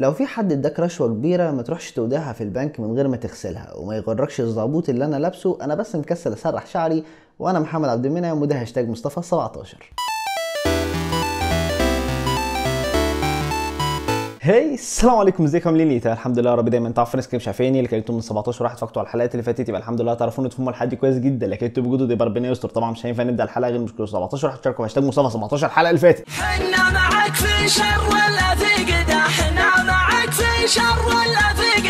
لو في حد اداك رشوة كبيرة ما تروحش توديها في البنك من غير ما تغسلها وما يغركش الزعبوط اللي أنا لابسه أنا بس مكسل أسرح شعري وأنا محمد عبد المنعم وده هاشتاج مصطفى 17 هاي السلام عليكم ازيكم؟ عاملين إيه؟ الحمد لله يا رب دايما. تعرفوا ناس كتير مش عارفيني اللي كلمتهم من 17 واحد فاكتوا على الحلقات اللي فاتت يبقى الحمد لله تعرفون تفهموا الحلقة دي كويس جدا. لكن أنتوا بوجودوا يبقى ربنا يستر. طبعا مش هينفع نبدأ الحلقة غير مشكله 17 واحد تشاركوا هاشتاج مصطفى 17 الحلقة اللي فاتت. حنا معك في شر ولا في قدا حنا معك في شر ولا في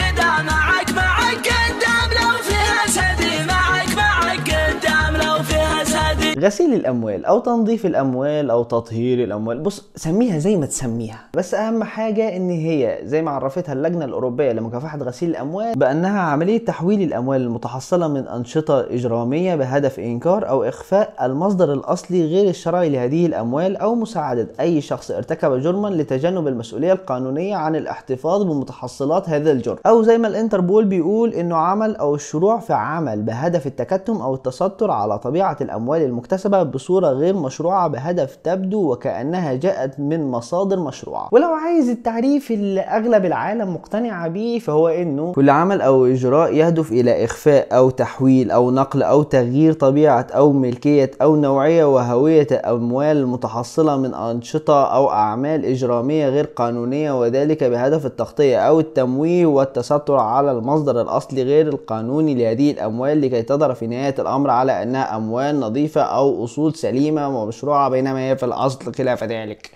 غسيل الأموال أو تنظيف الأموال أو تطهير الأموال. بص سميها زي ما تسميها. بس أهم حاجة إن هي زي ما عرفتها اللجنة الأوروبية لمكافحة غسيل الأموال بأنها عملية تحويل الأموال المتحصلة من أنشطة إجرامية بهدف إنكار أو إخفاء المصدر الأصلي غير الشرعي لهذه الأموال أو مساعدة أي شخص ارتكب جرما لتجنب المسؤولية القانونية عن الاحتفاظ بمتحصلات هذا الجرم. أو زي ما الإنتربول بيقول إنه عمل أو الشروع في عمل بهدف التكتم أو التستر على طبيعة الأموال المكتسبه بصورة غير مشروعة بهدف تبدو وكأنها جاءت من مصادر مشروعة. ولو عايز التعريف اللي أغلب العالم مقتنعه بيه فهو إنه كل عمل أو إجراء يهدف إلى إخفاء أو تحويل أو نقل أو تغيير طبيعة أو ملكية أو نوعية وهوية الاموال المتحصله من أنشطة أو أعمال إجرامية غير قانونية وذلك بهدف التغطية أو التمويه والتستر على المصدر الأصلي غير القانوني لهذه الأموال لكي تظهر في نهاية الأمر على أنها أموال نظيفة أو أصول سليمة ومشروعة بينما هي في الأصل خلاف ذلك.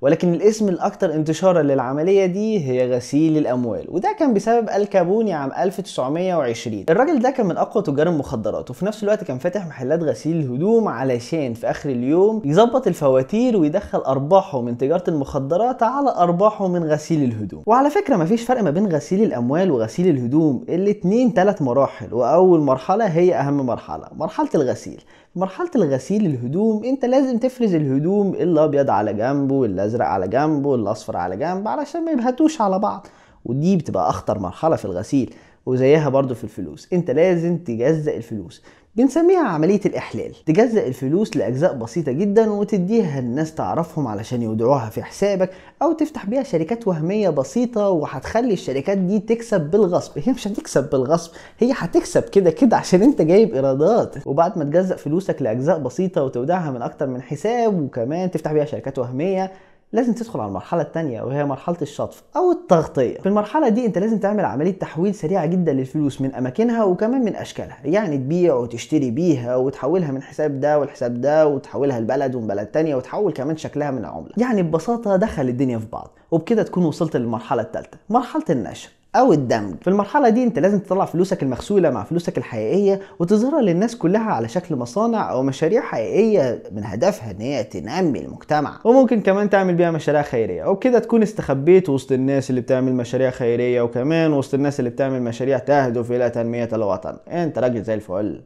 ولكن الاسم الأكثر انتشارا للعملية دي هي غسيل الأموال وده كان بسبب الكابوني عام 1920 الراجل ده كان من أقوى تجار المخدرات وفي نفس الوقت كان فاتح محلات غسيل الهدوم علشان في آخر اليوم يظبط الفواتير ويدخل أرباحه من تجارة المخدرات على أرباحه من غسيل الهدوم. وعلى فكرة مفيش فرق ما بين غسيل الأموال وغسيل الهدوم الاتنين ثلاث مراحل وأول مرحلة هي أهم مرحلة مرحلة الغسيل. مرحلة الغسيل الهدوم أنت لازم تفرز الهدوم الأبيض على جنبه والازرق على جنبه الاصفر على جنب علشان ما يبهتوش على بعض. ودي بتبقى أخطر مرحلة في الغسيل وزيها برضو في الفلوس. أنت لازم تجزأ الفلوس. بنسميها عملية الإحلال. تجزأ الفلوس لأجزاء بسيطة جدا وتديها الناس تعرفهم علشان يودعوها في حسابك أو تفتح بيها شركات وهمية بسيطة وهتخلي الشركات دي تكسب بالغصب. هي مش هتكسب بالغصب هي هتكسب كده كده عشان أنت جايب إيرادات. وبعد ما تجزأ فلوسك لأجزاء بسيطة وتودعها من أكتر من حساب وكمان تفتح بيها شركات وهمية لازم تدخل على المرحلة التانية وهي مرحلة الشطف أو التغطية. في المرحلة دي أنت لازم تعمل عملية تحويل سريعة جدا للفلوس من أماكنها وكمان من أشكالها، يعني تبيع وتشتري بيها وتحولها من حساب ده والحساب ده وتحولها لبلد ومن بلد تانية وتحول كمان شكلها من عملة. يعني ببساطة دخل الدنيا في بعض، وبكده تكون وصلت للمرحلة التالتة، مرحلة النشر. أو الدمج في المرحلة دي أنت لازم تطلع فلوسك المغسولة مع فلوسك الحقيقية وتظهرها للناس كلها على شكل مصانع أو مشاريع حقيقية من هدفها إن هي تنمي المجتمع. وممكن كمان تعمل بيها مشاريع خيرية وبكده تكون استخبيت وسط الناس اللي بتعمل مشاريع خيرية وكمان وسط الناس اللي بتعمل مشاريع تهدف إلى تنمية الوطن. أنت راجل زي الفل.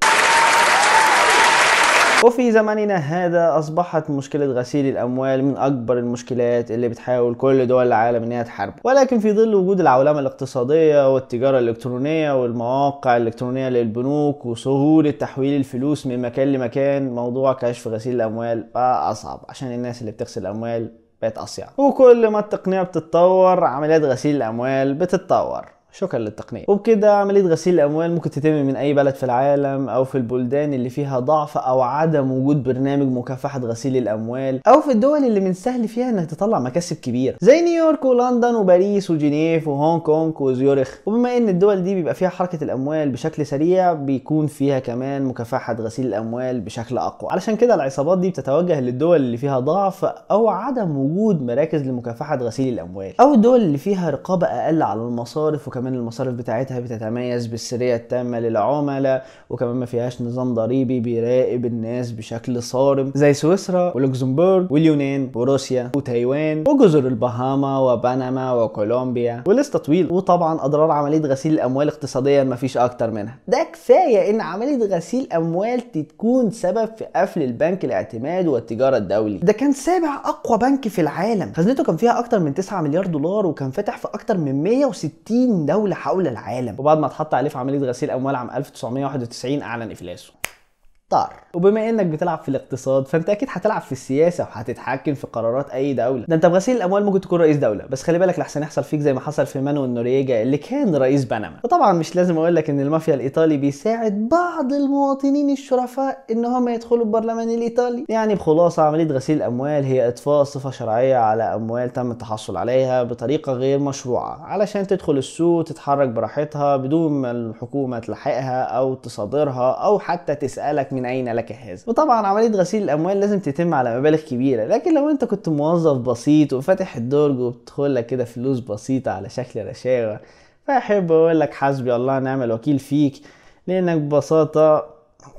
وفي زماننا هذا أصبحت مشكلة غسيل الأموال من أكبر المشكلات اللي بتحاول كل دول العالم إنها تحارب. ولكن في ظل وجود العولمة الاقتصادية والتجارة الإلكترونية والمواقع الإلكترونية للبنوك وسهولة تحويل الفلوس من مكان لمكان موضوع كشف غسيل الأموال بقى أصعب عشان الناس اللي بتغسل الأموال بقت أصيع. وكل ما التقنية بتتطور عمليات غسيل الأموال بتتطور. شكرا للتقنية. وبكده عملية غسيل الأموال ممكن تتم من أي بلد في العالم أو في البلدان اللي فيها ضعف أو عدم وجود برنامج مكافحة غسيل الأموال أو في الدول اللي من السهل فيها إنك تطلع مكاسب كبيرة زي نيويورك ولندن وباريس وجنيف وهونج كونج وزيورخ. وبما إن الدول دي بيبقى فيها حركة الأموال بشكل سريع بيكون فيها كمان مكافحة غسيل الأموال بشكل أقوى. علشان كده العصابات دي بتتوجه للدول اللي فيها ضعف أو عدم وجود مراكز لمكافحة غسيل الأموال أو الدول اللي فيها رقابة أقل على المصارف وكمان كمان المصارف بتاعتها بتتميز بالسرية التامة للعملاء وكمان ما فيهاش نظام ضريبي بيراقب الناس بشكل صارم زي سويسرا ولوكسمبورغ واليونان وروسيا وتايوان وجزر البهاما وبنما وكولومبيا ولسه طويل وطبعا أضرار عملية غسيل الأموال اقتصاديا ما فيش أكتر منها. ده كفاية إن عملية غسيل أموال تكون سبب في قفل البنك الاعتماد والتجارة الدولي. ده كان سابع أقوى بنك في العالم. خزنته كان فيها أكتر من 9 مليار دولار وكان فاتح في أكتر من 160 دوله حول العالم. وبعد ما اتحط عليه في عملية غسيل أموال عام 1991 أعلن افلاسه طار وبما إنك بتلعب في الاقتصاد فأنت أكيد هتلعب في السياسة وهتتحكم في قرارات أي دولة. ده أنت بغسيل الأموال ممكن تكون رئيس دولة بس خلي بالك لحسن يحصل فيك زي ما حصل في مانويل نوريجا اللي كان رئيس بنما. وطبعا مش لازم أقول لك إن المافيا الإيطالي بيساعد بعض المواطنين الشرفاء ان هم يدخلوا البرلمان الإيطالي. يعني بخلاصة عملية غسيل الأموال هي إطفاء صفة شرعية على أموال تم التحصل عليها بطريقة غير مشروعة علشان تدخل السوق تتحرك براحتها بدون ما الحكومة تلحقها أو تصادرها أو حتى تسألك من أين لك هذا؟ وطبعا عملية غسيل الأموال لازم تتم على مبالغ كبيرة لكن لو أنت كنت موظف بسيط وفاتح الدرج وبتدخل لك كده فلوس بسيطة على شكل رشاوه فأحب أقول لك حسبي الله ونعم الوكيل فيك لأنك ببساطة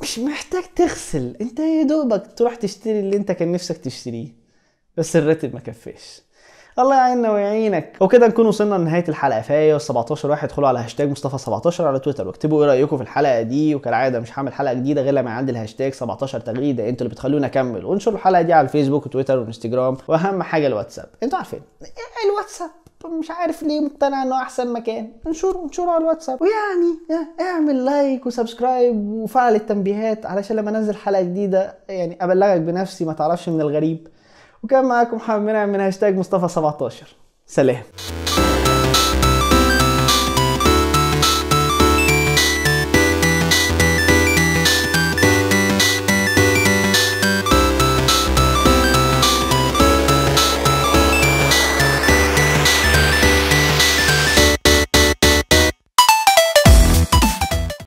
مش محتاج تغسل أنت يا دوبك تروح تشتري اللي أنت كان نفسك تشتريه بس الراتب ما كفاش. الله يعيننا ويعينك. وكده نكون وصلنا لنهاية الحلقة. فيا 17 واحد. ادخلوا على هاشتاج مصطفى 17 على تويتر. واكتبوا إيه رأيكم في الحلقة دي. وكالعادة مش هعمل حلقة جديدة غير لما يعدي الهاشتاج 17 تغريدة. أنتوا اللي بتخلوني اكمل وانشروا الحلقة دي على الفيسبوك وتويتر وانستجرام. وأهم حاجة الواتساب. أنتوا عارفين الواتساب مش عارف ليه مقتنع إنه أحسن مكان. انشروا انشروا على الواتساب. ويعني اعمل like و subscribe وفعل التنبيهات علشان لما أنزل حلقة جديدة يعني أبلغك بنفسي ما تعرفش من الغريب. وكان معاكم محمد منعم من هاشتاج مصطفى 17 سلام.